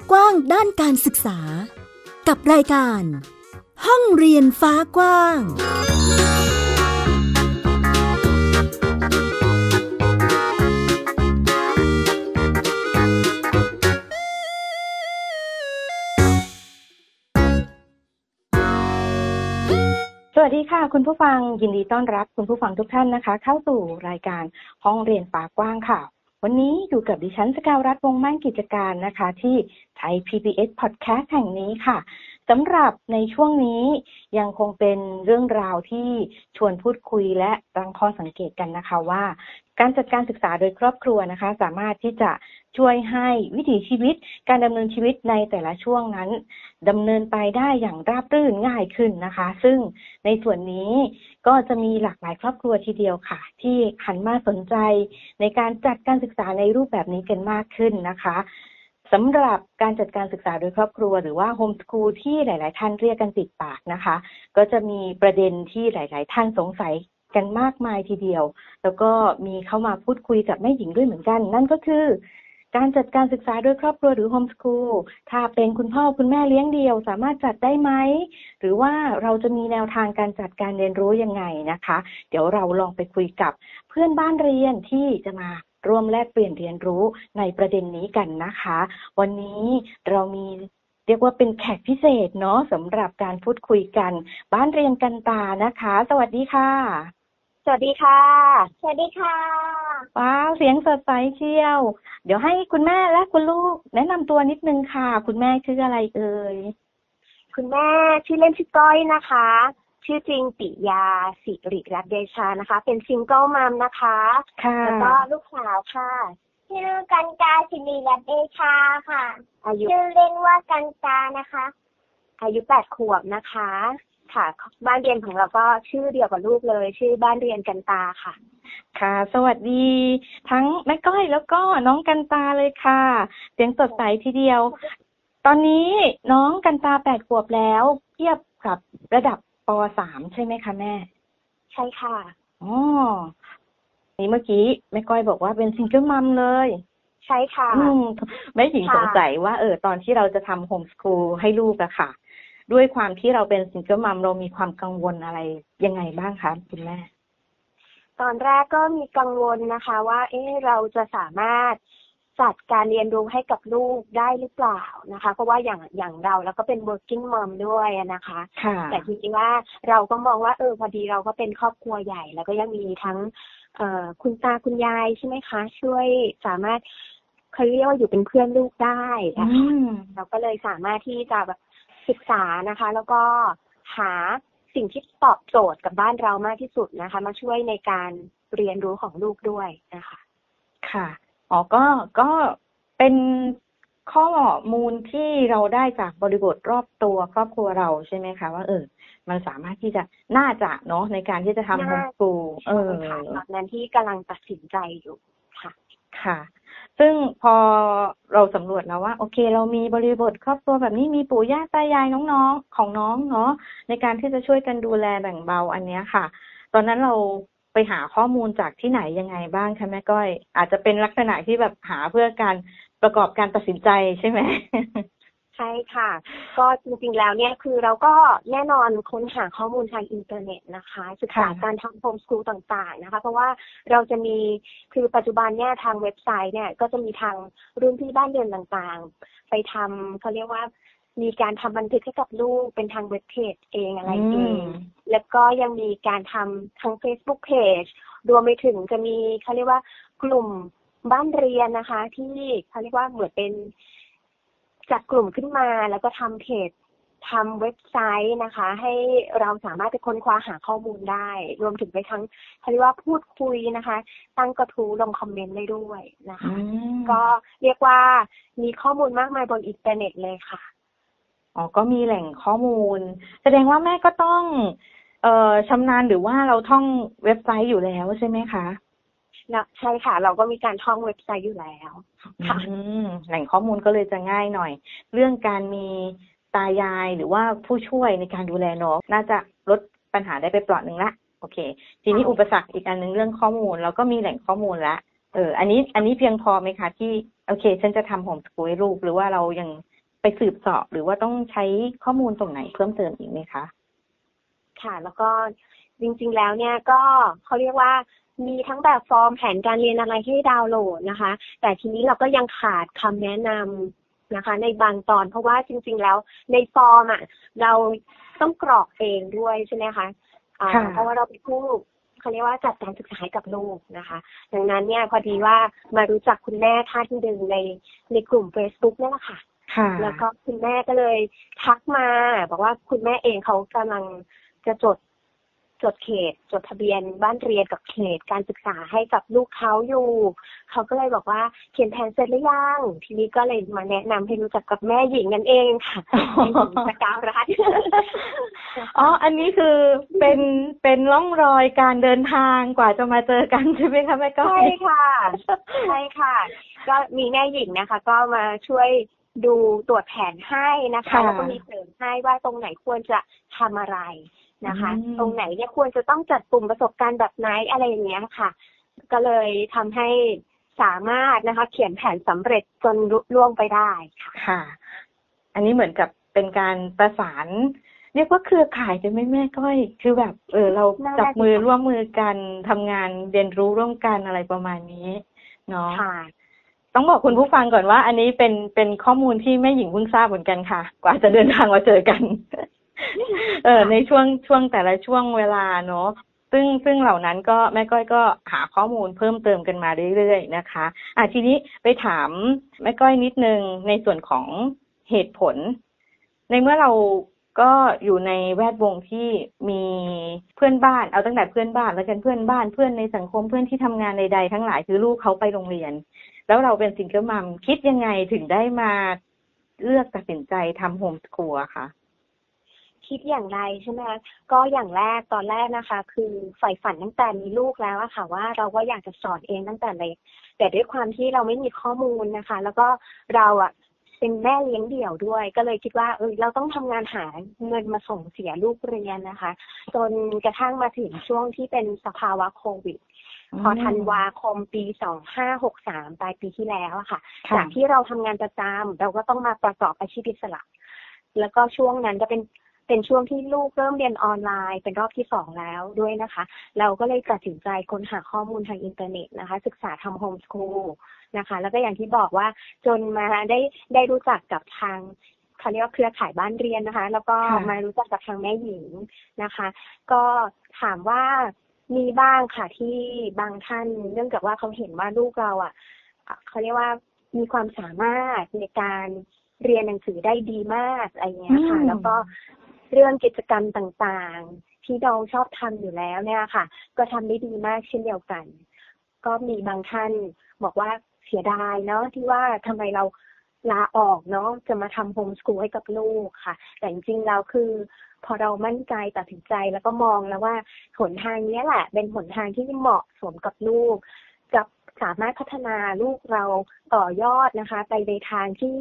บกว้างด้านการศึกษา กับรายการ ห้องเรียนฟ้ากว้าง สวัสดีค่ะ คุณผู้ฟังยินดีต้อนรับคุณผู้ฟังทุกท่านนะคะ เข้าสู่รายการห้องเรียนฟ้ากว้างค่ะ วันนี้อยู่กับดิฉันสกาวรัฐวงมั่นกิจการนะคะ ที่ไทย PBS Podcast แห่งนี้ค่ะสำหรับในช่วงนี้ยังคงเป็นเรื่องราวที่ชวนพูดคุยและตั้งข้อสังเกตกันนะคะว่า การจัดการศึกษาโดยครอบครัวนะคะ สามารถที่จะช่วยให้วิถีชีวิต การดำเนินชีวิตในแต่ละช่วงนั้นดำเนินไปได้อย่างราบรื่นง่ายขึ้นนะคะ ซึ่งในส่วนนี้ก็จะมีหลากหลายครอบครัวทีเดียวค่ะ ที่หันมาสนใจในการจัดการศึกษาในรูปแบบนี้กันมากขึ้นนะคะสำหรับการจัดการศึกษาโดยครอบครัว หรือว่าโฮมสคูลที่หลาย ๆ ท่านเรียกกันติดปากนะคะ ก็จะมีประเด็นที่หลาย ๆ ท่านสงสัย กันมากมายทีเดียว แล้วก็มีเข้ามาพูดคุยกับแม่หญิงด้วยเหมือนกัน นั่นก็คือการจัดการศึกษาโดยครอบครัวหรือโฮมสคูล ถ้าเป็นคุณพ่อคุณแม่เลี้ยงเดี่ยว สามารถจัดได้ไหม หรือว่าเราจะมีแนวทางการจัดการเรียนรู้ยังไงนะคะ เดี๋ยวเราลองไปคุยกับเพื่อนบ้านเรียนที่จะมาร่วมแลกเปลี่ยนเรียนรู้ในประเด็นนี้กันนะคะ วันนี้เรามีเรียกว่าเป็นแขกพิเศษเนาะสำหรับการพูดคุยกัน บ้านเรียนกันตานะคะ สวัสดีค่ะ วัสดีค่ะ สวัสดีค่ะ ว้าว เสียงสดใสเชียว เดี๋ยวให้คุณแม่และคุณลูกแนะนำตัวนิดนึงค่ะ คุณแม่ชื่ออะไรเอ่ย คุณแม่ชื่อเล่นชื่อก้อยนะคะ ชื่อจริงปิยาสิริรัตน์เดชานะคะ เป็นซิงเกิลมัมนะคะ ค่ะ แล้วก็ลูกสาวค่ะชื่อกันกาศิริรัตน์เดชาค่ะ อายุชื่อเล่นว่ากันกานะคะ อายุแปดขวบนะคะ ค่ะ บ้านเรียนของเราก็ชื่อเดียวกับลูกเลย ชื่อบ้านเรียนกันตาค่ะ ค่ะ สวัสดีทั้งแม่ก้อยแล้วก็น้องกันตาเลยค่ะ เสียงสดใสทีเดียว ตอนนี้น้องกันตาแปดขวบแล้ว เทียบกับระดับปสามใช่ไหมคะแม่ ใช่ค่ะอ๋อนี่เมื่อกี้แม่ก้อยบอกว่าเป็น single mom เลยใช่ค่ะอืมแม่หญิงค่ะสงสัยว่าเออตอนที่เราจะทำ homeschool ให้ลูกอะค่ะ ด้วยความที่เราเป็น single mom เรามีความกังวลอะไรยังไงบ้างคะคุณแม่ ตอนแรกก็มีกังวลนะคะ ว่า เอ๊ะเราจะสามารถจัดการเรียนรู้ให้กับลูกได้หรือเปล่านะคะ เพราะว่าอย่างอย่างเราแล้วก็เป็น working mom ด้วยนะคะค่ะแต่จริงๆว่าเราก็มองว่าเออพอดีเราก็เป็นครอบครัวใหญ่ แล้วก็ยังมีทั้งเอ่อคุณตาคุณยายใช่ไหมคะ ช่วยสามารถเขาเรียกว่าอยู่เป็นเพื่อนลูกได้อืนะคะมเราก็เลยสามารถที่จะแบบ ศึกษานะคะ แล้วก็หาสิ่งที่ตอบโจทย์กับบ้านเรามากที่สุดนะคะ มาช่วยในการเรียนรู้ของลูกด้วยนะคะ ค่ะอ๋อก็ก็เป็นข้อมูลที่เราได้จากบริบทรอบตัวครอบครัวเราใช่ไหมคะ ว่าเออมันสามารถที่จะน่าจะเนาะในการที่จะทำโฮมน่าสกูลเออค่ะตอนนั้นที่กำลังตัดสินใจอยู่ค่ะ ค่ะ ซึ่งพอเราสำรวจแล้วว่า โอเค เรามีบริบทครอบครัวแบบนี้มีปู่ย่าตายายน้องๆของน้องเนาะในการที่จะช่วยกันดูแลแบ่งเบาอันเนี้ยค่ะ ตอนนั้นเราไปหาข้อมูลจากที่ไหนยังไงบ้างคะแม่ก้อย อาจจะเป็นลักษณะที่แบบหาเพื่อการประกอบการตัดสินใจใช่ไหม ใช่ค่ะ ก็จริงๆแล้วเนี่ยคือเราก็แน่นอนค้นหาข้อมูลทางอินเทอร์เน็ตนะคะ ศึกษาค่ะการทำ homeschool ต่างๆนะคะ เพราะว่าเราจะมีคือปัจจุบันเนี่ยทางเว็บไซต์เนี่ยก็จะมีทางรุ่นพี่บ้านเรียนต่างๆ ไปทำเขาเรียกว่ามีการทำบันทึกให้กับลูกเป็นทางเว็บเพจเองอะไรเอง แล้วก็ยังมีการทำทาง Facebook Page รวมไปถึงจะมีเขาเรียกว่ากลุ่มบ้านเรียนนะคะ ที่เขาเรียกว่าเหมือนเป็น จัดกลุ่มขึ้นมาแล้วก็ทำเพจทำเว็บไซต์นะคะ ให้เราสามารถไปค้นคว้าหาข้อมูลได้ รวมถึงไปทั้งเขาเรียกว่าพูดคุยนะคะ ตั้งกระทู้ลง comment ได้ด้วยนะคะอืมก็เรียกว่ามีข้อมูลมากมายบนอินเทอร์เน็ตเลยค่ะอ๋อก็มีแหล่งข้อมูล แสดงว่าแม่ก็ต้อง เอ่อชำนาญหรือว่าเราท่องเว็บไซต์อยู่แล้วใช่ไหมคะ นะใช่ค่ะ เราก็มีการท่องเว็บไซต์อยู่แล้วค่ะอืมแหล่งข้อมูลก็เลยจะง่ายหน่อย เรื่องการมีตายายหรือว่าผู้ช่วยในการดูแลน้องน่าจะลดปัญหาได้ไปเปลอดหนึ่งละโอเค ทีนี้ค่ะอุปสรรคอีกอันหนึ่งเรื่องข้อมูลเราก็มีแหล่งข้อมูลละเออ อันนี้อันนี้เพียงพอไหมคะที่โอเค ฉันจะทำโฮมสกูลให้ลูกหรือว่าเรายังไปสืบเสอบหรือว่าต้องใช้ข้อมูลตรงไหนเพิ่มเติมอีกไหมคะ ค่ะ แล้วก็จริง ๆ แล้วเนี่ยก็เขาเรียกว่า มีทั้งแบบฟอร์มแผนการเรียนอะไรให้ดาวน์โหลดนะคะ แต่ทีนี้เราก็ยังขาดคำแนะนำนะคะ ในบางตอนเพราะว่าจริง ๆ แล้วในฟอร์มอะเราต้องกรอกเองด้วยใช่ไหมคะอ่าค่ะเพราะว่าเราเป็นผู้เขาเรียกว่าจัดการศึกษาให้กับลูกนะคะ ดังนั้นเนี่ยพอดีว่ามารู้จักคุณแม่ท่านหนึ่งในในกลุ่ม Facebook นี่แหละค่ะค่ะแล้วก็คุณแม่ก็เลยทักมา บอกว่าคุณแม่เองเขากำลังจะจด จดเขต จดทะเบียนบ้านเรียนกับเขตการศึกษาให้กับลูกเขาอยู่ เขาก็เลยบอกว่าเขียนแผนเสร็จหรือยัง ทีนี้ก็เลยมาแนะนำให้รู้จักกับแม่หญิงนั่นเองค่ะแม่หญิงสกาวรัตน์อ๋อ อันนี้คือเป็นเป็นร่องรอยการเดินทางกว่าจะมาเจอกันใช่ไหมคะแม่ก้อใช่ยค่ะใช่ค่ะ ก็มีแม่หญิงนะคะ ก็มาช่วยดูตรวจแผนให้นะคะค่ะแล้วก็มีเสริมให้ว่าตรงไหนควรจะทำอะไร นะคะอืมตรงไหนเนี่ยควรจะต้องจัดกลุ่มประสบการณ์แบบไหนอะไรอย่างเงี้ยค่ะ ก็เลยทำให้สามารถนะคะ เขียนแผนสำเร็จจนลุล่วงไปได้ค่ะค่ะ อันนี้เหมือนกับเป็นการประสาน เรียกว่าเครือข่ายใช่ไหมแม่ก้อย คือแบบ เออ เราน่าจับมือจะค่ะร่วมมือกันทำงานเรียนรู้ร่วมกันอะไรประมาณนี้เนาะค่ะต้องบอกคุณผู้ฟังก่อนว่า อันนี้เป็นเป็นข้อมูลที่แม่หญิงเพิ่งทราบเหมือนกันค่ะ กว่าจะเดินทางมาเจอกัน เออในช่วงช่วงแต่ละช่วงเวลาเนาะซึ่งซึ่งเหล่านั้นก็แม่ก้อยก็หาข้อมูลเพิ่มเติมกันมาเรื่อยๆนะคะ อะทีนี้ไปถามแม่ก้อยนิดนึงในส่วนของเหตุผล ในเมื่อเราก็อยู่ในแวดวงที่มีเพื่อนบ้านเอาตั้งแต่เพื่อนบ้านแล้วกันเพื่อนบ้านเพื่อนในสังคมเพื่อนที่ทำงานใดๆทั้งหลายคือลูกเขาไปโรงเรียน แล้วเราเป็นซิงเกิลมัมคิดยังไงถึงได้มาเลือกตัดสินใจทำโฮมสคูลอะคะ คิดอย่างไรใช่ไหมคะก็อย่างแรกตอนแรกนะคะ คือใฝ่ฝันตั้งแต่มีลูกแล้วอะค่ะ ว่าเราก็อยากจะสอนเองตั้งแต่เล็กแต่ด้วยความที่เราไม่มีข้อมูลนะคะ แล้วก็เราอะเป็นแม่เลี้ยงเดี่ยวด้วย ก็เลยคิดว่าเออเราต้องทำงานหาเงินมาส่งเสียลูกเรียนนะคะ จนกระทั่งมาถึงช่วงที่เป็นสภาวะโควิดพอธันวาคมปี2563ปลายปีที่แล้วอะค่ะค่ะจากที่เราทำงานประจำเราก็ต้องมาประกอบอาชีพอิสระ แล้วก็ช่วงนั้นจะเป็น เป็นช่วงที่ลูกเริ่มเรียนออนไลน์ เป็นรอบที่สองแล้วด้วยนะคะ เราก็เลยตัดสินใจค้นหาข้อมูลทางอินเทอร์เน็ตนะคะ ศึกษาทำโฮมส o ูลนะคะ แล้วก็อย่างที่บอกว่าจนมาได้ได้รู้จักกับทางเขาเรียกว่าเครือข่ายบ้านเรียนนะคะ แล้วก็ค่ะมารู้จักกับทางแม่หญิงนะคะ ก็ถามว่ามีบ้างค่ะที่บางท่านเนื่องจากว่าเขาเห็นว่าลูกเราอะอะเขาเรียกว่ามีความสามารถในการเรียนหนังสือได้ดีมากอะไรเงี้ยค่ะอืมแล้วก็ เรื่องกิจกรรมต่างๆ ที่น้องชอบทำอยู่แล้วเนี่ยค่ะ ก็ทำได้ดีมากเช่นเดียวกัน ก็มีบางท่านบอกว่าเสียดายเนาะที่ว่าทำไมเราลาออกเนาะจะมาทำโฮมส o ูลให้กับลูกค่ะ แต่จริงๆแล้วคือ พอเรามั่นใจตัดสินใจแล้วก็มองแล้วว่าหนทางนี้แหละ เป็นหนทางที่เหมาะสมกับลูกจะสามารถพัฒนาลูกเราต่อยอดนะคะ ไปในทางที่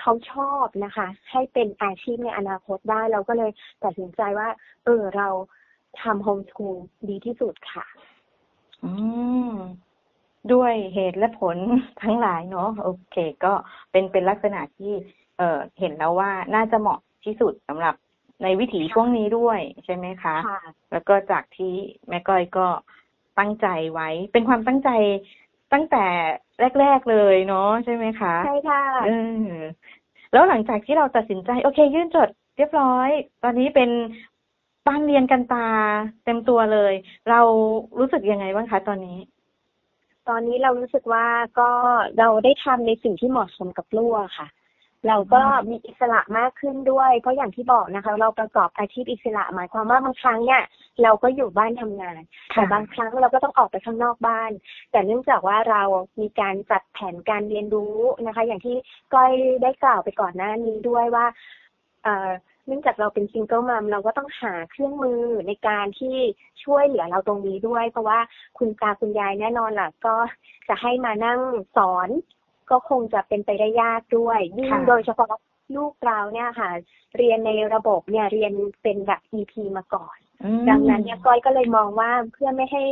เขาชอบนะคะ ให้เป็นอาชีพในอนาคตได้เราก็เลยตัดสินใจว่า เออเราทำโฮมส o ูลดีที่สุดค่ะ อืมด้วยเหตุและผลทั้งหลายเนาะโอเค ก็เป็นเป็นลักษณะที่เออเห็นแล้วว่าน่าจะเหมาะที่สุดสำหรับในวิถีช่วงนี้ด้วยใช่ไหมคะค่ะแล้วก็จากที่แม่ก้อยก็ตั้งใจไว้ เป็นความตั้งใจ ตั้งแต่แรก ๆเลยเนาะใช่ไหมคะใช่ค่ะเออแล้วหลังจากที่เราตัดสินใจ โอเค ยื่นจดเรียบร้อย ตอนนี้เป็นบ้านเรียนกันตาเต็มตัวเลย เรารู้สึกยังไงบ้างคะตอนนี้ ตอนนี้เรารู้สึกว่าก็เราได้ทำในสิ่งที่เหมาะสมกับลูกอะค่ะ เราก็มีอิสระมากขึ้นด้วย เพราะอย่างที่บอกนะคะ เราประกอบอาชีพอิสระหมายความว่าบางครั้งเนี่ยเราก็อยู่บ้านทำงานค่ะแต่บางครั้งเราก็ต้องออกไปข้างนอกบ้าน แต่เนื่องจากว่าเรามีการจัดแผนการเรียนรู้นะคะ อย่างที่ก้อยได้กล่าวไปก่อนหน้านี้ด้วยว่าเอ่อเนื่องจากเราเป็นซิงเกิลมัมเราก็ต้องหาเครื่องมือในการที่ช่วยเหลือเราตรงนี้ด้วย เพราะว่าคุณตาคุณยายแน่นอนล่ะ ก็จะให้มานั่งสอน ก็คงจะเป็นไปได้ยากด้วยยิ่งค่ะโดยเฉพาะลูกเราเนี่ยค่ะ เรียนในระบบเนี่ยเรียนเป็นแบบ EP มาก่อนอืมดังนั้นเนี่ยก้อยก็เลยมองว่าเพื่อไม่ให้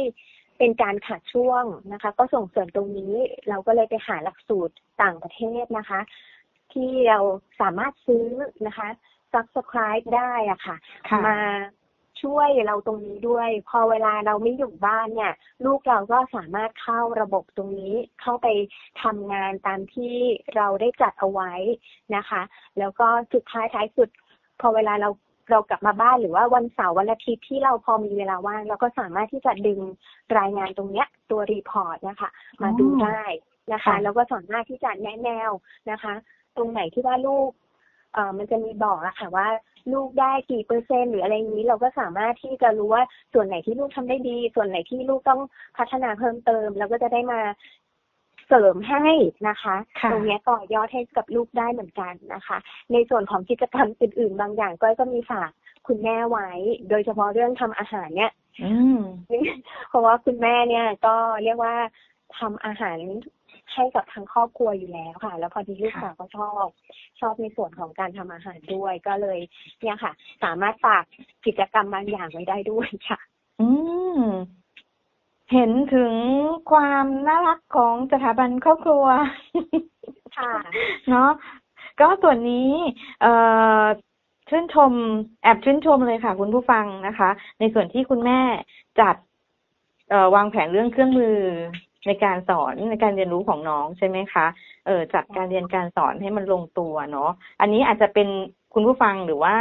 เป็นการขาดช่วงนะคะ ก็ส่งเสริมตรงนี้เราก็เลยไปหาหลักสูตรต่างประเทศนะคะ ที่เราสามารถซื้อนะคะ subscribe ได้อะค่ะค่ะมา ช่วยเราตรงนี้ด้วย พอเวลาเราไม่อยู่บ้านเนี่ย ลูกเราก็สามารถเข้าระบบตรงนี้เข้าไปทำงานตามที่เราได้จัดเอาไว้นะคะ แล้วก็สุดท้ายท้ายสุด พอเวลาเราเรากลับมาบ้านหรือว่าวันเสาร์วันอาทิตย์ที่เราพอมีเวลาว่าง เราก็สามารถที่จะดึงรายงานตรงเนี้ยตัว report นะคะ มาดูได้นะคะค่ะแล้วก็สามารถที่จะแนะแนวนะคะ ตรงไหนที่ว่าลูกเอ่อ มันจะมีบอกอะค่ะว่าลูกได้กี่เปอร์เซ็นต์หรืออะไรอย่างนี้ เราก็สามารถที่จะรู้ว่าส่วนไหนที่ลูกทำได้ดี ส่วนไหนที่ลูกต้องพัฒนาเพิ่มเติมแล้วก็จะได้มาเสริมให้นะคะค่ะตรงเนี้ยต่อยอดให้กับลูกได้เหมือนกันนะคะ ในส่วนของกิจกรรมอื่น ๆ บางอย่างก้อยก็มีฝากคุณแม่ไว้ โดยเฉพาะเรื่องทำอาหารเนี่ยอืมเพราะว่าคุณแม่เนี่ยก็เรียกว่าทำอาหาร ให้กับทั้งครอบครัวอยู่แล้วค่ะ แล้วพอดีลูกสาวก็ชอบชอบในส่วนของการทำอาหารด้วย ก็เลยเนี่ยค่ะ สามารถฝากกิจกรรมบางอย่างไว้ได้ด้วยค่ะ อืมเห็นถึงความน่ารักของสถาบันครอบครัว ค่ะ เนาะก็ส่วนนี้ เอ่อชื่นชม แอบชื่นชมเลยค่ะ คุณผู้ฟังนะคะ ในส่วนที่คุณแม่จัดเอ่อวางแผนเรื่องเครื่องมือ ในการสอนในการเรียนรู้ของน้องใช่ไหมคะเออจัดการเรียนการสอนให้มันลงตัวเนาะอันนี้อาจจะเป็นคุณผู้ฟังหรือว่า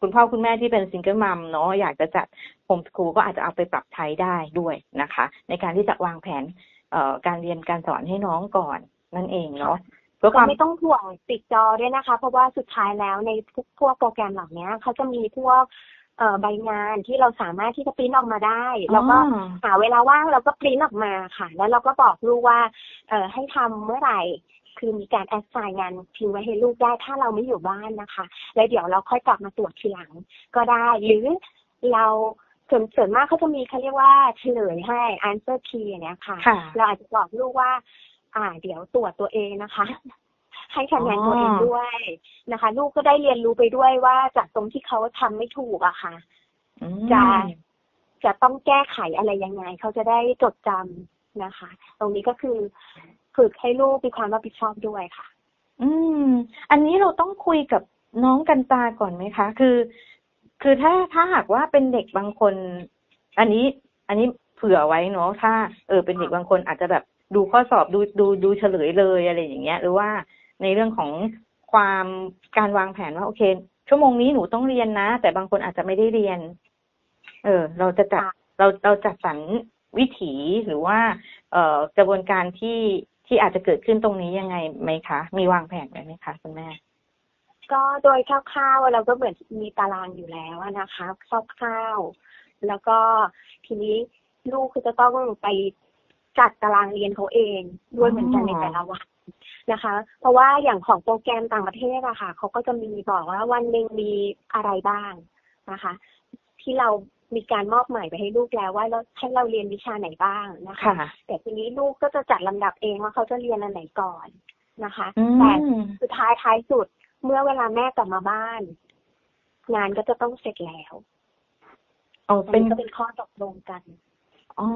คุณพ่อคุณแม่ที่เป็นซิงเกิลมัมเนาะอยากจะจัดโฮมสคูลก็อาจจะเอาไปปรับใช้ได้ด้วยนะคะ ในการที่จะวางแผนเอ่อการเรียนการสอนให้น้องก่อนนั่นเองเนาะเพื่อคก็วามไม่ต้องห่วงติดจอด้วยนะคะ เพราะว่าสุดท้ายแล้วในทุกพวกโปรแกรมเหล่านี้เขาจะมีพวกเอ่อ ใบงานที่เราสามารถที่จะปริ้นออกมาได้แล้วก็อ๋อหาเวลาว่างเราก็ปริ้นออกมาค่ะ แล้วเราก็บอกลูกว่าเอ่อให้ทำเมื่อไหร่คือมีการแอดไซน์งานทิ้งไว้ให้ลูกได้ถ้าเราไม่อยู่บ้านนะคะ แล้วเดี๋ยวเราค่อยกลับมาตรวจทีหลังก็ได้ หรือเราส่วนส่วนมากเขาจะมีเขาเรียกว่าเฉลยให้ answer key อย่างเนี้ยค่ะค่ะเราอาจจะบอกลูกว่า อ่า เดี๋ยวตรวจตัวเองนะคะ ให้คะแนนตัวเองด้วยนะคะ ลูกก็ได้เรียนรู้ไปด้วยว่าจากตรงที่เขาทำไม่ถูกอะค่ะอืมจะจะต้องแก้ไขอะไรยังไง เขาจะได้จดจำนะคะ ตรงนี้ก็คือฝึกให้ลูกมีความรับผิดชอบด้วยค่ะ อืม อันนี้เราต้องคุยกับน้องกันตาก่อนไหมคะ คือ คือถ้าถ้าหากว่าเป็นเด็กบางคน อันนี้ อันนี้เผื่อไว้เนาะถ้า เออเป็นเด็กบางคนอาจจะแบบดูข้อสอบดูดูดูเฉลยเลยอะไรอย่างเงี้ย หรือว่า ในเรื่องของความการวางแผนว่าโอเค ชั่วโมงนี้หนูต้องเรียนนะ แต่บางคนอาจจะไม่ได้เรียน เออ เราจะจัดค่ะเราเราจัดสรรวิถีหรือว่า เอ่อกระบวนการที่ที่อาจจะเกิดขึ้นตรงนี้ยังไงไหมคะ มีวางแผนไว้ไหมคะคุณแม่ก็โดยคร่าวๆเราก็เหมือนมีตารางอยู่แล้วอะนะคะคร่าวๆแล้วก็ทีนี้ลูกคือจะต้องไปจัดตารางเรียนเขาเองด้วยเหมือนกันอ๋อในแต่ละวัน นะคะ เพราะว่าอย่างของโปรแกรมต่างประเทศอะค่ะเขาก็จะมีบอกว่าวันหนึ่งมีอะไรบ้างนะคะ ที่เรามีการมอบหมายไปให้ลูกแล้วว่าเราให้เราเรียนวิชาไหนบ้างนะคะค่ะแต่ทีนี้ลูกก็จะจัดลำดับเองว่าเขาจะเรียนอันไหนก่อนนะคะอืแต่มสุดท้ายท้ายสุดเมื่อเวลาแม่กลับมาบ้าน งานก็จะต้องเสร็จแล้วอ๋ออันเป็นนี้ก็เป็นข้อตกลงกันอ๋อ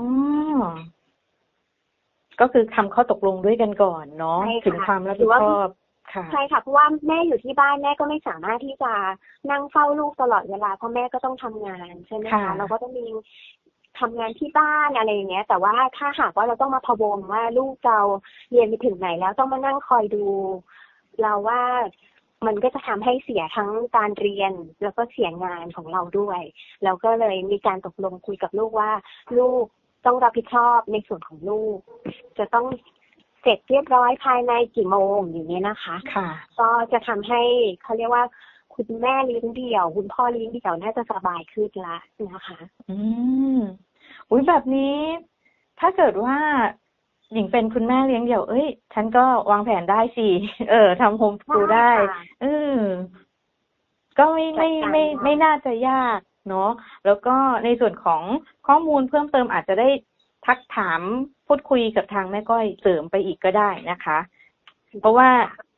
ก็คือทำข้อตกลงด้วยกันก่อนเนาะใช่ค่ะถึงความรับหรืผิดอว่าชอบค่ะใช่ค่ะเพราะว่าแม่อยู่ที่บ้านแม่ก็ไม่สามารถที่จะนั่งเฝ้าลูกตลอดเวลาเพราะแม่ก็ต้องทำงานใช่ไหมค่ะคะเราก็ต้องมีทำงานที่บ้านอะไรอย่างเงี้ย แต่ว่าถ้าหากว่าเราต้องมาพะวงว่าลูกเราเรียนไปถึงไหนแล้วต้องมานั่งคอยดู เราว่ามันก็จะทำให้เสียทั้งการเรียนแล้วก็เสียงานของเราด้วย แล้วก็เลยมีการตกลงคุยกับลูกว่า ลูก ต้องรับผิดชอบในส่วนของลูก จะต้องเสร็จเรียบร้อยภายในกี่โมงอย่างนี้ยนะคะ ค่ะ ก็จะทำให้เขาเรียกว่า คุณแม่เลี้ยงเดี่ยว คุณพ่อเลี้ยงเดี่ยวน่าจะสบายขึ้นละนะคะ อืมอุ้ยแบบนี้ ถ้าเกิดว่าหญิงเป็นคุณแม่เลี้ยงเดี่ยว เอ้ย ฉันก็วางแผนได้สิ เออทำโฮมสกูลได้ค่ะเออก็ไม่ไม่จัดการไม่ได้ไม่น่าจะยาก เนาะแล้วก็ในส่วนของข้อมูลเพิ่มเติมอาจจะได้ทักถามพูดคุยกับทางแม่ก้อยเสริมไปอีกก็ได้นะคะ เพราะว่า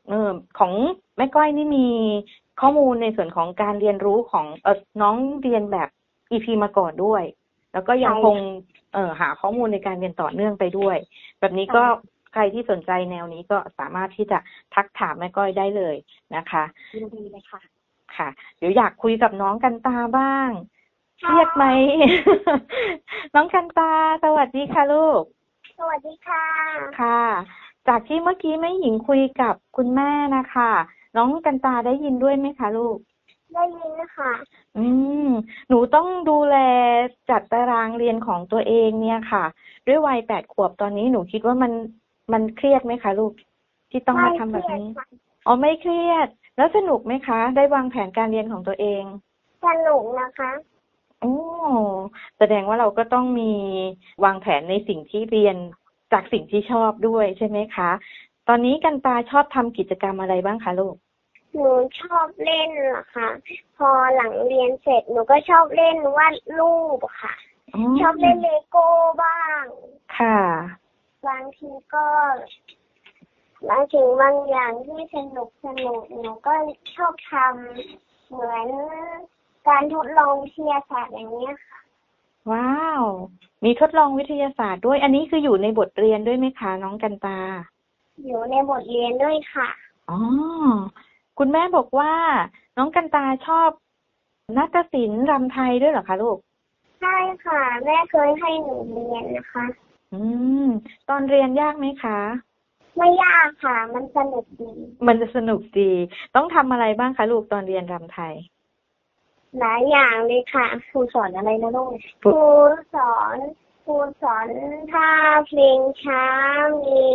เออของแม่ก้อยนี่มีข้อมูลในส่วนของการเรียนรู้ของเออน้องเรียนแบบ EP มาก่อนด้วย แล้วก็ยังใช่คงเออหาข้อมูลในการเรียนต่อเนื่องไปด้วย แบบนี้ก็ใครที่สนใจแนวนี้ก็สามารถที่จะทักถามแม่ก้อยได้เลยนะคะยินดีเลยค่ะ ค่ะ เดี๋ยวอยากคุยกับน้องกันตาบ้างเครียดไหม น้องกันตา สวัสดีค่ะลูก สวัสดีค่ะ ค่ะ จากที่เมื่อกี้แม่หญิงคุยกับคุณแม่นะคะ น้องกันตาได้ยินด้วยไหมคะลูก ได้ยินนะคะ อืม หนูต้องดูแลจัดตารางเรียนของตัวเองเนี่ยค่ะ ด้วยวัยแปดขวบตอนนี้หนูคิดว่ามันมันเครียดไหมคะลูก ที่ต้องมาทำแบบนี้ไม่เครียดค่ะอ๋อไม่เครียด แล้วสนุกไหมคะ ได้วางแผนการเรียนของตัวเอง สนุกนะคะโอ้แสดงว่าเราก็ต้องมีวางแผนในสิ่งที่เรียนจากสิ่งที่ชอบด้วยใช่ไหมคะ ตอนนี้กันตาชอบทำกิจกรรมอะไรบ้างคะลูก หนูชอบเล่นเหรอคะ พอหลังเรียนเสร็จหนูก็ชอบเล่นวาดรูปค่ะ ชอบเล่นเลโก้บ้าง ค่ะ บางทีก็ บางสิ่งบางอย่างที่สนุกสนุกหนูก็ชอบทำเหมือนการทดลองวิทยาศาสตร์อย่างเนี้ยค่ะ ว้าว มีทดลองวิทยาศาสตร์ด้วย อันนี้คืออยู่ในบทเรียนด้วยไหมคะน้องกันตา อยู่ในบทเรียนด้วยค่ะอ๋อคุณแม่บอกว่า น้องกันตาชอบนาฏศิลป์รำไทยด้วยเหรอคะลูกใช่ค่ะ แม่เคยให้หนูเรียนนะคะ อืม ตอนเรียนยากไหมคะ ไม่ยากค่ะ มันสนุกดี มันจะสนุกดี ต้องทำอะไรบ้างคะลูกตอนเรียนรำไทย หลายอย่างเลยค่ะครูสอนอะไรนะลูกครูสอนครูสอนท่าเพลงช้ามี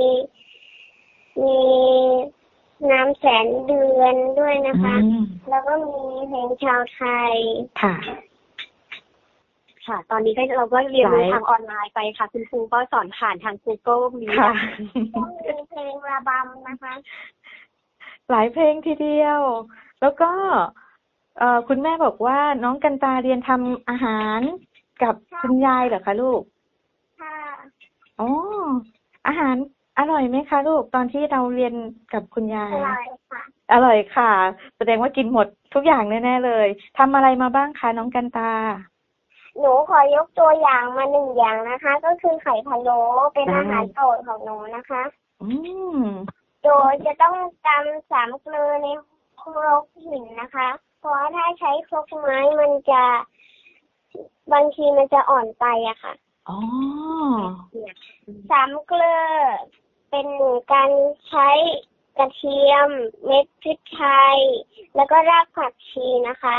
มีน้ำแสนเดือนด้วยนะคะอืมแล้วก็มีเพลงชาวไทย ค่ะ ค่ะ ตอนนี้ก็เราก็เรียนรู้หลายทางออนไลน์ไปค่ะ คุณครูก็สอนผ่านทาง Google Meet ค่ะก็มีเพลงระบำนะคะ หลายเพลงทีเดียว แล้วก็เอ่อคุณแม่บอกว่าน้องกันตาเรียนทำอาหารกับคุณยายเหรอคะลูก ค่ะอ๋ออาหารอร่อยไหมคะลูกตอนที่เราเรียนกับคุณยาอยร่อยค่ะ อร่อยค่ะ แสดงว่ากินหมดทุกอย่างแน่ๆเลยทำอะไรมาบ้างคะน้องกันตา หนูขอยกตัวอย่างมาหนึ่งอย่างนะคะ ก็คือไข่พะโล้เป็นได้อาหารโปรดของหนูนะคะ อืมโดยจะต้องตำสามเกลือในครกหินนะคะ เพราะว่าถ้าใช้ครกไม้มันจะบางทีมันจะอ่อนไปอะค่ะอ๋อสามเกลือเป็นการใช้กระเทียม เม็ดพริกไทย แล้วก็รากผักชีนะคะ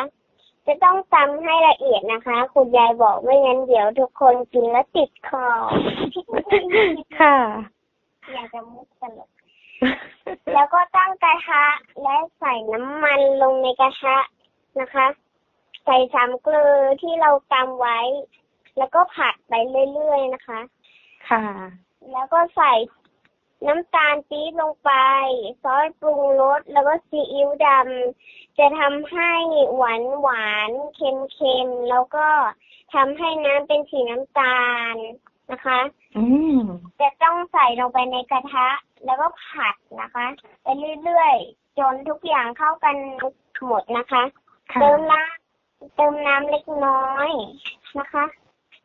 จะต้องตำให้ละเอียดนะคะ คุณยายบอกไม่งั้นเดี๋ยวทุกคนกินแล้วติดคอ ค่ะ อยากจะมุกตลกแล้วก็ตั้งกระทะและใส่น้ำมันลงในกระทะนะคะ ใส่สามเกลือที่เราตำไว้ แล้วก็ผัดไปเรื่อยๆนะคะ ค่ะ แล้วก็ใส่ น้ำตาลปี๊บลงไป ซอสปรุงรสแล้วก็ซีอิ๊วดำจะทำให้หวานหวานๆเค็มๆแล้วก็ทำให้น้ำเป็นสีน้ำตาลนะคะอืมจะต้องใส่ลงไปในกระทะ แล้วก็ผัดนะคะไปเรื่อยๆจนทุกอย่างเข้ากันหมดนะคะค่ะเติมน้ำเติมน้ำเล็กน้อยนะคะ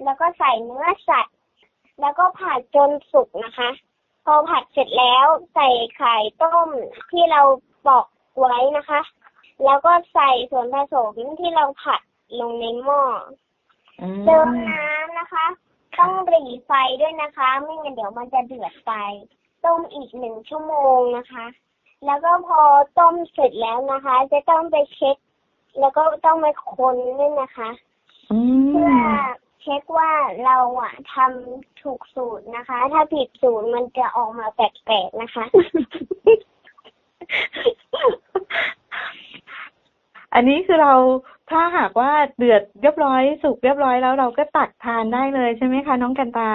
แล้วก็ใส่เนื้อสัตว์ แล้วก็ผัดจนสุกนะคะ พอผัดเสร็จแล้วใส่ไข่ต้มที่เราปอกไว้นะคะ แล้วก็ใส่ส่วนผสมที่เราผัดลงในหม้ออืมเติมน้ำนะคะ ต้องหรี่ไฟด้วยนะคะ ไม่งั้นเดี๋ยวมันจะเดือดไป ต้มอีกหนึ่งชั่วโมงนะคะ แล้วก็พอต้มเสร็จแล้วนะคะ จะต้องไปเช็ค แล้วก็ต้องไปคนด้วยนะคะอืเพื่อมเช็คว่าเราอะทำถูกสูตรนะคะ ถ้าผิดสูตรมันจะออกมาแปลกๆนะคะ อันนี้คือเราถ้าหากว่าเดือดเรียบร้อยสุกเรียบร้อยแล้วเราก็ตักทานได้เลยใช่ไหมคะ น้องกันตา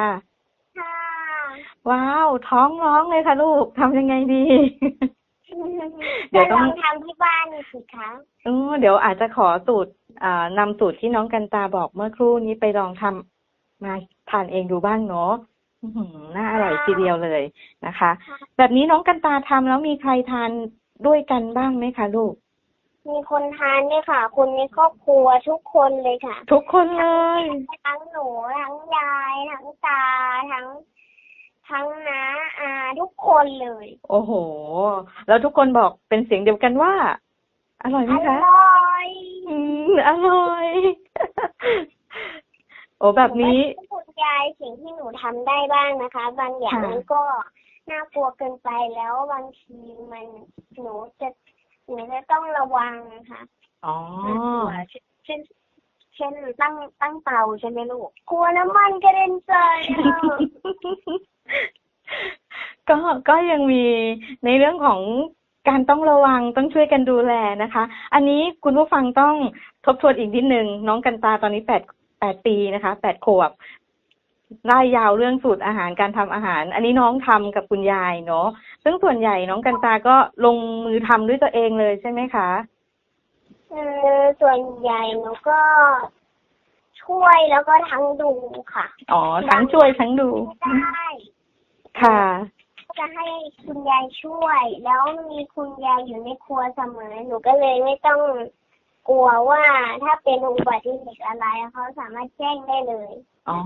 ค่ะว้าว ท้องร้องเลยค่ะลูกทำยังไงดี เดี๋ยวจะต้ลององทำที่บ้านสิคะเออเดี๋ยวอาจจะขอสูตรอ่านำสูตรที่น้องกันตาบอกเมื่อครู่นี้ไปลองทำมาทานเองดูบ้างเนาะอื้อหือน่าอร่อยทีเดียวเลยนะคะ แบบนี้น้องกันตาทำแล้วมีใครทานด้วยกันบ้างไหมคะลูก มีคนทานด้วยค่ะ คนในครอบครัวทุกคนเลยค่ะ ทุกคนเลย ทั้งหนูทั้งยายทั้งตาทั้ง ทั้งน้าอาทุกคนเลย โอ้โห แล้วทุกคนบอกเป็นเสียงเดียวกันว่า อร่อยไหมอคะร่อยอืมอร่อย โอ้แบบนี้หก็คุณยายสิ่งที่หนูทำได้บ้างนะคะ บางอย่างค่ะ มันก็น่ากลัวเกินไปแล้วบางทีมันหนูจะหนูจะต้องระวังค่ะ อ๋อ เช่นเช่นตั้งตั้งเตาใช่ไหมลูกกลัวน้ำมันกระเด็นใส่อะ ก็ก็ยังมีในเรื่องของการต้องระวังต้องช่วยกันดูแลนะคะ อันนี้คุณผู้ฟังต้องทบทวนอีกนิดนึงน้องกันตาตอนนี้แปดแปดปีนะคะแปดขวบไล่ยาวเรื่องสูตรอาหารการทำอาหาร อันนี้น้องทำกับคุณยายเนาะซึ่งส่วนใหญ่น้องกันตาก็ลงมือทำด้วยตัวเองเลยใช่ไหมคะเออส่วนใหญ่หนูก็ช่วยแล้วก็ทั้งดูค่ะ อ๋อทั้งช่วยทั้งดู ได้ ค่ะจะให้คุณยายช่วย แล้วมีคุณยายอยู่ในครัวเสมอ หนูก็เลยไม่ต้องกลัวว่าถ้าเป็นอุบัติเหตุอะไรเขาสามารถแจ้งได้เลย อ๋อ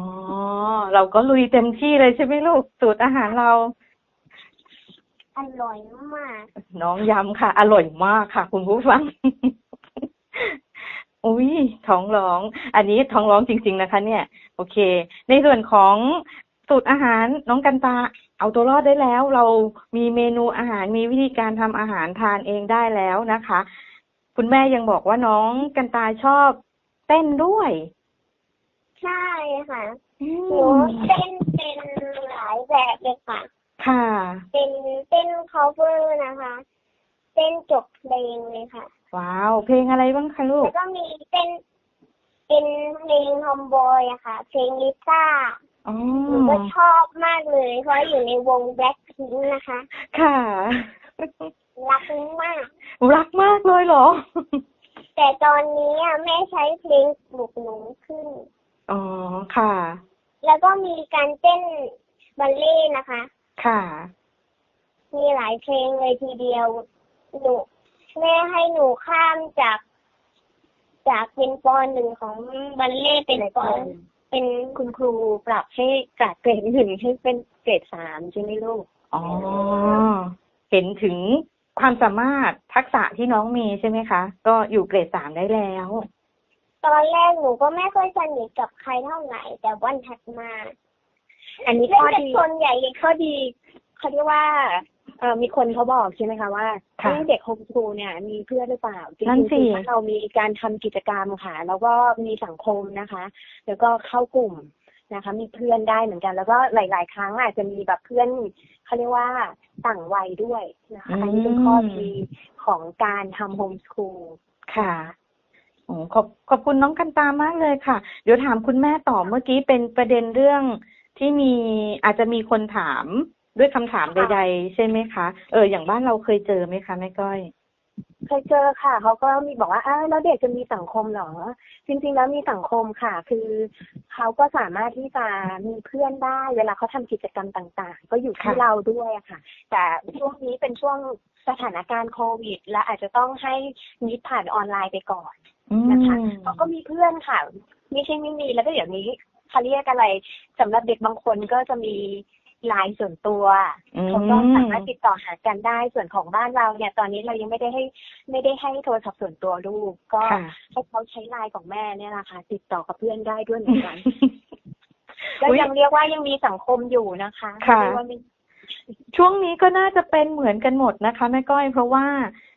เราก็ลุยเต็มที่เลยใช่ไหมลูก สูตรอาหารเรา อร่อยมาก น้องย้ำค่ะ อร่อยมากค่ะ คุณผู้ฟัง อุ้ยท้องร้อง อันนี้ท้องร้องจริง ๆ นะคะ เนี่ย โอเค ในส่วนของ สูตรอาหารน้องกันตาเอาตัวรอดได้แล้ว เรามีเมนูอาหารมีวิธีการทำอาหารทานเองได้แล้วนะคะ คุณแม่ยังบอกว่าน้องกันตาชอบเต้นด้วย ใช่ค่ะอืหนูมเต้นเป็นหลายแบบเลยค่ะ ค่ะ เป็นเต้น cover นะคะ เต้นจบเพลงเลยค่ะ ว้าว เพลงอะไรบ้างคะลูกแล้วก็มีเต้นเป็นเพลงทอมบอยอะค่ะ เพลงลิซ่า อ๋อหนูก็ชอบมากเลย เพราะอยู่ในวงแบล็คพิงนะคะ ค่ะ รักมาก รักมากเลยเหรอ แต่ตอนนี้อะแม่ใช้เพลงปลุกหนูขึ้น อ๋อ ค่ะ แล้วก็มีการเต้นบัลเล่ต์นะคะ ค่ะ มีหลายเพลงเลยทีเดียว หนูแม่ให้หนูข้ามจาก จากเป็นปหนึ่งของบัลเล่ต์เป็นป เป็นคุณครูปรับให้จากเกรดหนึ่งให้เป็นเกรดสามใช่ไหมลูกอ๋อเห็นถึงความสามารถทักษะที่น้องมีใช่ไหมคะ ก็อยู่เกรดสามได้แล้ว ตอนแรกหนูก็ไม่ค่อยสนิทกับใครเท่าไหร่ แต่วันถัดมา อันนี้เล่นข้อกับดีส่วนใหญ่ข้อดีเขาเรียกว่าเออ มีคนเขาบอกใช่ไหมคะว่าค่ะเอ้ยเด็กโฮมสคูลเนี่ย มีเพื่อนหรือเปล่าจรินั่นงๆสิคือถ้าเรามีการทำกิจกรรมค่ะ แล้วก็มีสังคมนะคะ แล้วก็เข้ากลุ่มนะคะ มีเพื่อนได้เหมือนกัน แล้วก็หลาย ๆ ครั้งอาจจะมีแบบเพื่อนเขาเรียกว่าต่างวัยด้วยนะคะอันนี้เป็นข้อดีของการทำโฮมสคูลค่ะโอ้ขอบขอบคุณน้องกันตามากเลยค่ะ เดี๋ยวถามคุณแม่ต่อเมื่อกี้เป็นประเด็นเรื่องที่มีอาจจะมีคนถาม ด้วยคำถามใดๆใช่ไหมคะ เอออย่างบ้านเราเคยเจอไหมคะแม่ก้อยเคยเจอค่ะเขาก็มีบอกว่าอ้าวแล้วเด็กจะมีสังคมเหรอ จริง ๆ แล้วมีสังคมค่ะ คือเขาก็สามารถที่จะมีเพื่อนได้ เวลาเขาทำกิจกรรมต่างๆ ก็อยู่ที่ค่ะเราด้วยอะค่ะ แต่ช่วงนี้เป็นช่วงสถานการณ์โควิด และอาจจะต้องให้มิตผ่านออนไลน์ไปก่อนอืมนะคะเขาก็มีเพื่อนค่ะ ไม่ใช่ไม่มีแล้วก็เดี๋ยวนี้เขาเรียกอะไรสำหรับเด็กบางคนก็จะมี ไลน์ส่วนตัวอืมเขาก็สามารถติดต่อหากันได้ส่วนของบ้านเราเนี่ย ตอนนี้เรายังไม่ได้ให้ไม่ได้ให้โทรศัพท์ส่วนตัวลูก ก็ค่ะให้เขาใช้ไลน์ของแม่เนี่ยนะคะ ติดต่อกับเพื่อนได้ด้วยเหมือนกันก็อุ๊ยยังเรียกว่ายังมีสังคมอยู่นะคะค่ะไม่ได้ว่าไม่ช่วงนี้ก็น่าจะเป็นเหมือนกันหมดนะคะแม่ก้อยเพราะว่า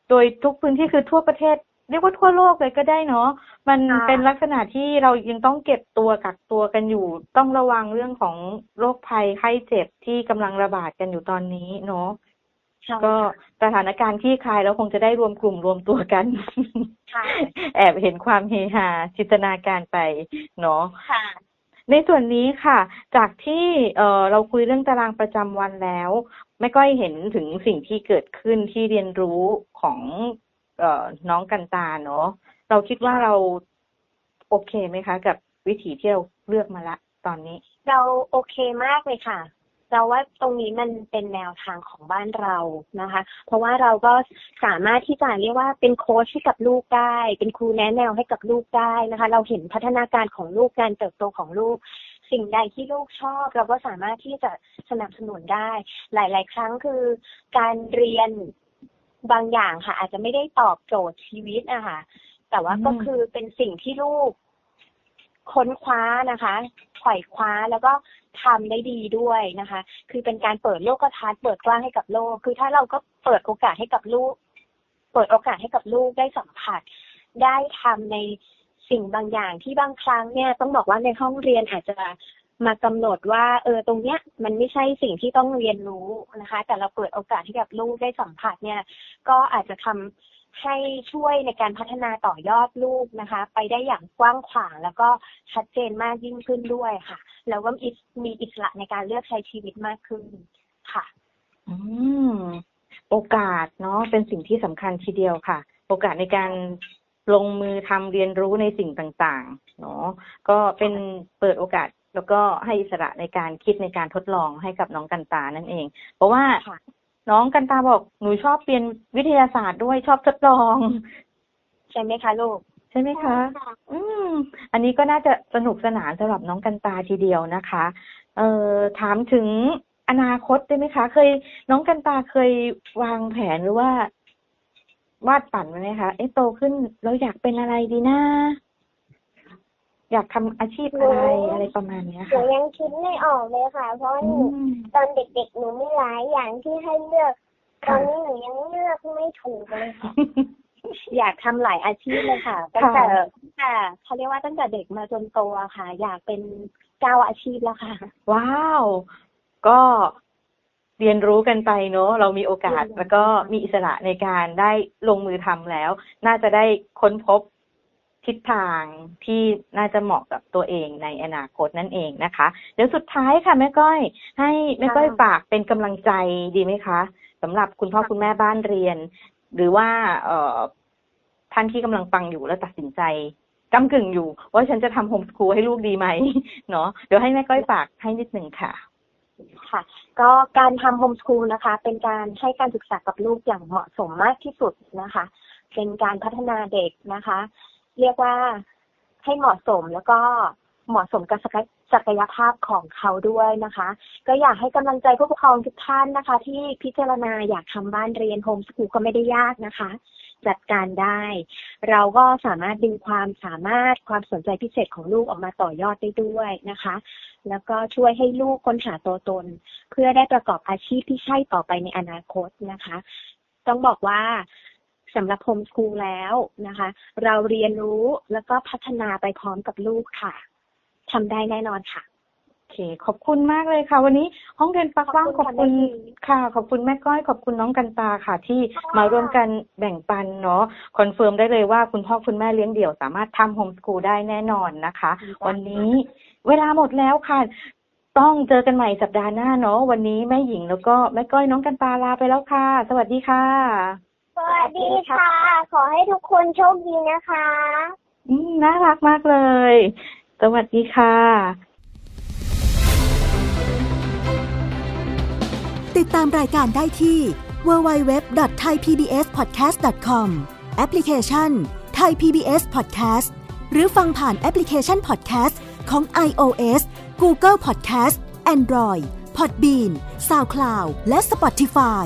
โดยทุกพื้นที่คือทั่วประเทศ เรียกว่าทั่วโลกเลยก็ได้เนาะมันค่ะเป็นลักษณะที่เรายังต้องเก็บตัวกักตัวกันอยู่ ต้องระวังเรื่องของโรคภัยไข้เจ็บที่กำลังระบาดกันอยู่ตอนนี้เนาะใช่ก็สถานการณ์ที่คลายแล้วคงจะได้รวมกลุ่มรวมตัวกันค่ะแอบเห็นความเฮฮาจินตนาการไปเนาะค่ะในส่วนนี้ค่ะ จากที่เอ่อเราคุยเรื่องตารางประจำวันแล้วแม่ก้อยเห็นถึงสิ่งที่เกิดขึ้นที่เรียนรู้ของเอ่อ น้องกันตาเนาะเราคิดว่าเราโอเคไหมคะ กับวิถีที่เราเลือกมาละ ตอนนี้ เราโอเคมากเลยค่ะ เราว่าตรงนี้มันเป็นแนวทางของบ้านเรานะคะ เพราะว่าเราก็สามารถที่จะเรียกว่าเป็นโค้ชให้กับลูกได้ เป็นครูแนะแนวให้กับลูกได้นะคะ เราเห็นพัฒนาการของลูกการเติบโตของลูกสิ่งใดที่ลูกชอบ เราก็สามารถที่จะสนับสนุนได้ หลาย ๆ ครั้งคือ การเรียน บางอย่างค่ะ อาจจะไม่ได้ตอบโจทย์ชีวิตอะค่ะแต่ว่าก็คือเป็นสิ่งที่ลูกค้นคว้านะคะไขว่คว้าแล้วก็ทำได้ดีด้วยนะคะ คือเป็นการเปิดโลกทัศน์เปิดกว้างให้กับโลก คือถ้าเราก็เปิดโอกาสให้กับลูก เปิดโอกาสให้กับลูกได้สัมผัส ได้ทำในสิ่งบางอย่างที่บางครั้งเนี่ย ต้องบอกว่าในห้องเรียนอาจจะ มากำหนดว่า เออตรงเนี้ย มันไม่ใช่สิ่งที่ต้องเรียนรู้นะคะ แต่เราเปิดโอกาสให้กับลูกได้สัมผัสเนี่ย ก็อาจจะทำให้ช่วยในการพัฒนาต่อยอดลูกนะคะ ไปได้อย่างกว้างขวางแล้วก็ชัดเจนมากยิ่งขึ้นด้วยค่ะ แล้วก็มีอิสระในการเลือกใช้ชีวิตมากขึ้นค่ะ อืมโอกาสเนาะเป็นสิ่งที่สำคัญทีเดียวค่ะ โอกาสในการลงมือทำเรียนรู้ในสิ่งต่างๆเนาะก็เป็นเปิดโอกาส แล้วก็ให้อิสระในการคิดในการทดลองให้กับน้องกันตานั่นเอง เพราะว่าค่ะน้องกันตาบอกหนูชอบเรียนวิทยาศาสตร์ด้วยชอบทดลอง ใช่ไหมคะลูกใช่ไหมคะ อืม อันนี้ก็น่าจะสนุกสนานสำหรับน้องกันตาทีเดียวนะคะ เอ่อ ถามถึงอนาคตได้ไหมคะ เคย น้องกันตาเคยวางแผนหรือว่า วาดฝันไว้ไหมคะ เอ๊ะโตขึ้นเราอยากเป็นอะไรดีนะ อยากทำอาชีพอะไรอะไรประมาณเนี้ยหนูค่ะยังคิดไม่ออกเลยค่ะ เพราะว่าอืหนูมตอนเด็กๆหนูมีหลายอย่างที่ให้เลือกตค่ะอนนี้หนูยังเลือกไม่ถูกเลยค่ะอยากทำหลายอาชีพเลยค่ะตั้งแต่แต่เขาเรียกว่าตั้งแต่เด็กมาจนโตอะค่ะ อยากเป็นเก้าอาชีพแล้วค่ะ ว้าว ก็เรียนรู้กันไปเนอะเรามีโอกาสเรียนรู้แล้วก็มีอิสระในการได้ลงมือทำแล้ว น่าจะได้ค้นพบ ทิศทางที่น่าจะเหมาะกับตัวเองในอนาคตนั่นเองนะคะ เดี๋ยวสุดท้ายค่ะแม่ก้อย ให้แม่ก้อยฝากเป็นกำลังใจดีไหมคะสำหรับคุณพ่อคุณแม่บ้านเรียน หรือว่าเอ่อท่านที่กำลังฟังอยู่แล้วตัดสินใจกำกึ่งอยู่ ว่าฉันจะทำโฮมสคูลให้ลูกดีไหมเนาะเดี๋ยวให้แม่ก้อยฝากให้นิดหนึ่งค่ะค่ะ ก็การทำโฮมสคูลนะคะ เป็นการให้การศึกษากับลูกอย่างเหมาะสมมากที่สุดนะคะ เป็นการพัฒนาเด็กนะคะ เรียกว่าให้เหมาะสมแล้วก็เหมาะสมกับศักยภาพของเขาด้วยนะคะ ก็อยากให้กำลังใจผู้ปกครองทุกท่านนะคะ ที่พิจารณาอยากทำบ้านเรียนโฮมสคูลก็ไม่ได้ยากนะคะ จัดการได้ เราก็สามารถดึงความสามารถความสนใจพิเศษของลูกออกมาต่อยอดได้ด้วยนะคะ แล้วก็ช่วยให้ลูกค้นหาตัวตน เพื่อได้ประกอบอาชีพที่ใช่ต่อไปในอนาคตนะคะ ต้องบอกว่า สำหรับโฮมสคูลแล้วนะคะ เราเรียนรู้แล้วก็พัฒนาไปพร้อมกับลูกค่ะทำได้แน่นอนค่ะโอเคขอบคุณมากเลยค่ะ วันนี้ห้องเรียนปากว่างขขออบบคุคุณณค่ะค่ะ ขอบคุณแม่ก้อยขอบคุณน้องกันตาค่ะ ที่มาร่วมกันแบ่งปันเนาะ confirm ได้เลยว่าคุณพ่อคุณแม่เลี้ยงเดี่ยวสามารถทำโฮมสกูลได้แน่นอนนะคะ วันนี้เวลาหมดแล้วค่ะ ต้องเจอกันใหม่สัปดาห์หน้าเนาะวันนี้แม่หญิงแล้วก็แม่ก้อยน้องกันตาลาไปแล้วค่ะ สวัสดีค่ะส วัสดีค่ะ ขอให้ทุกคนโชคดีนะคะ อืมน่ารักมากเลย สวัสดีค่ะ ติดตามรายการได้ที่ www.thaipbspodcast.com แอปพลิเคชัน Thai PBS Podcast หรือฟังผ่านแอปพลิเคชัน Podcast ของ iOS Google Podcast Android Podbean SoundCloud และ Spotify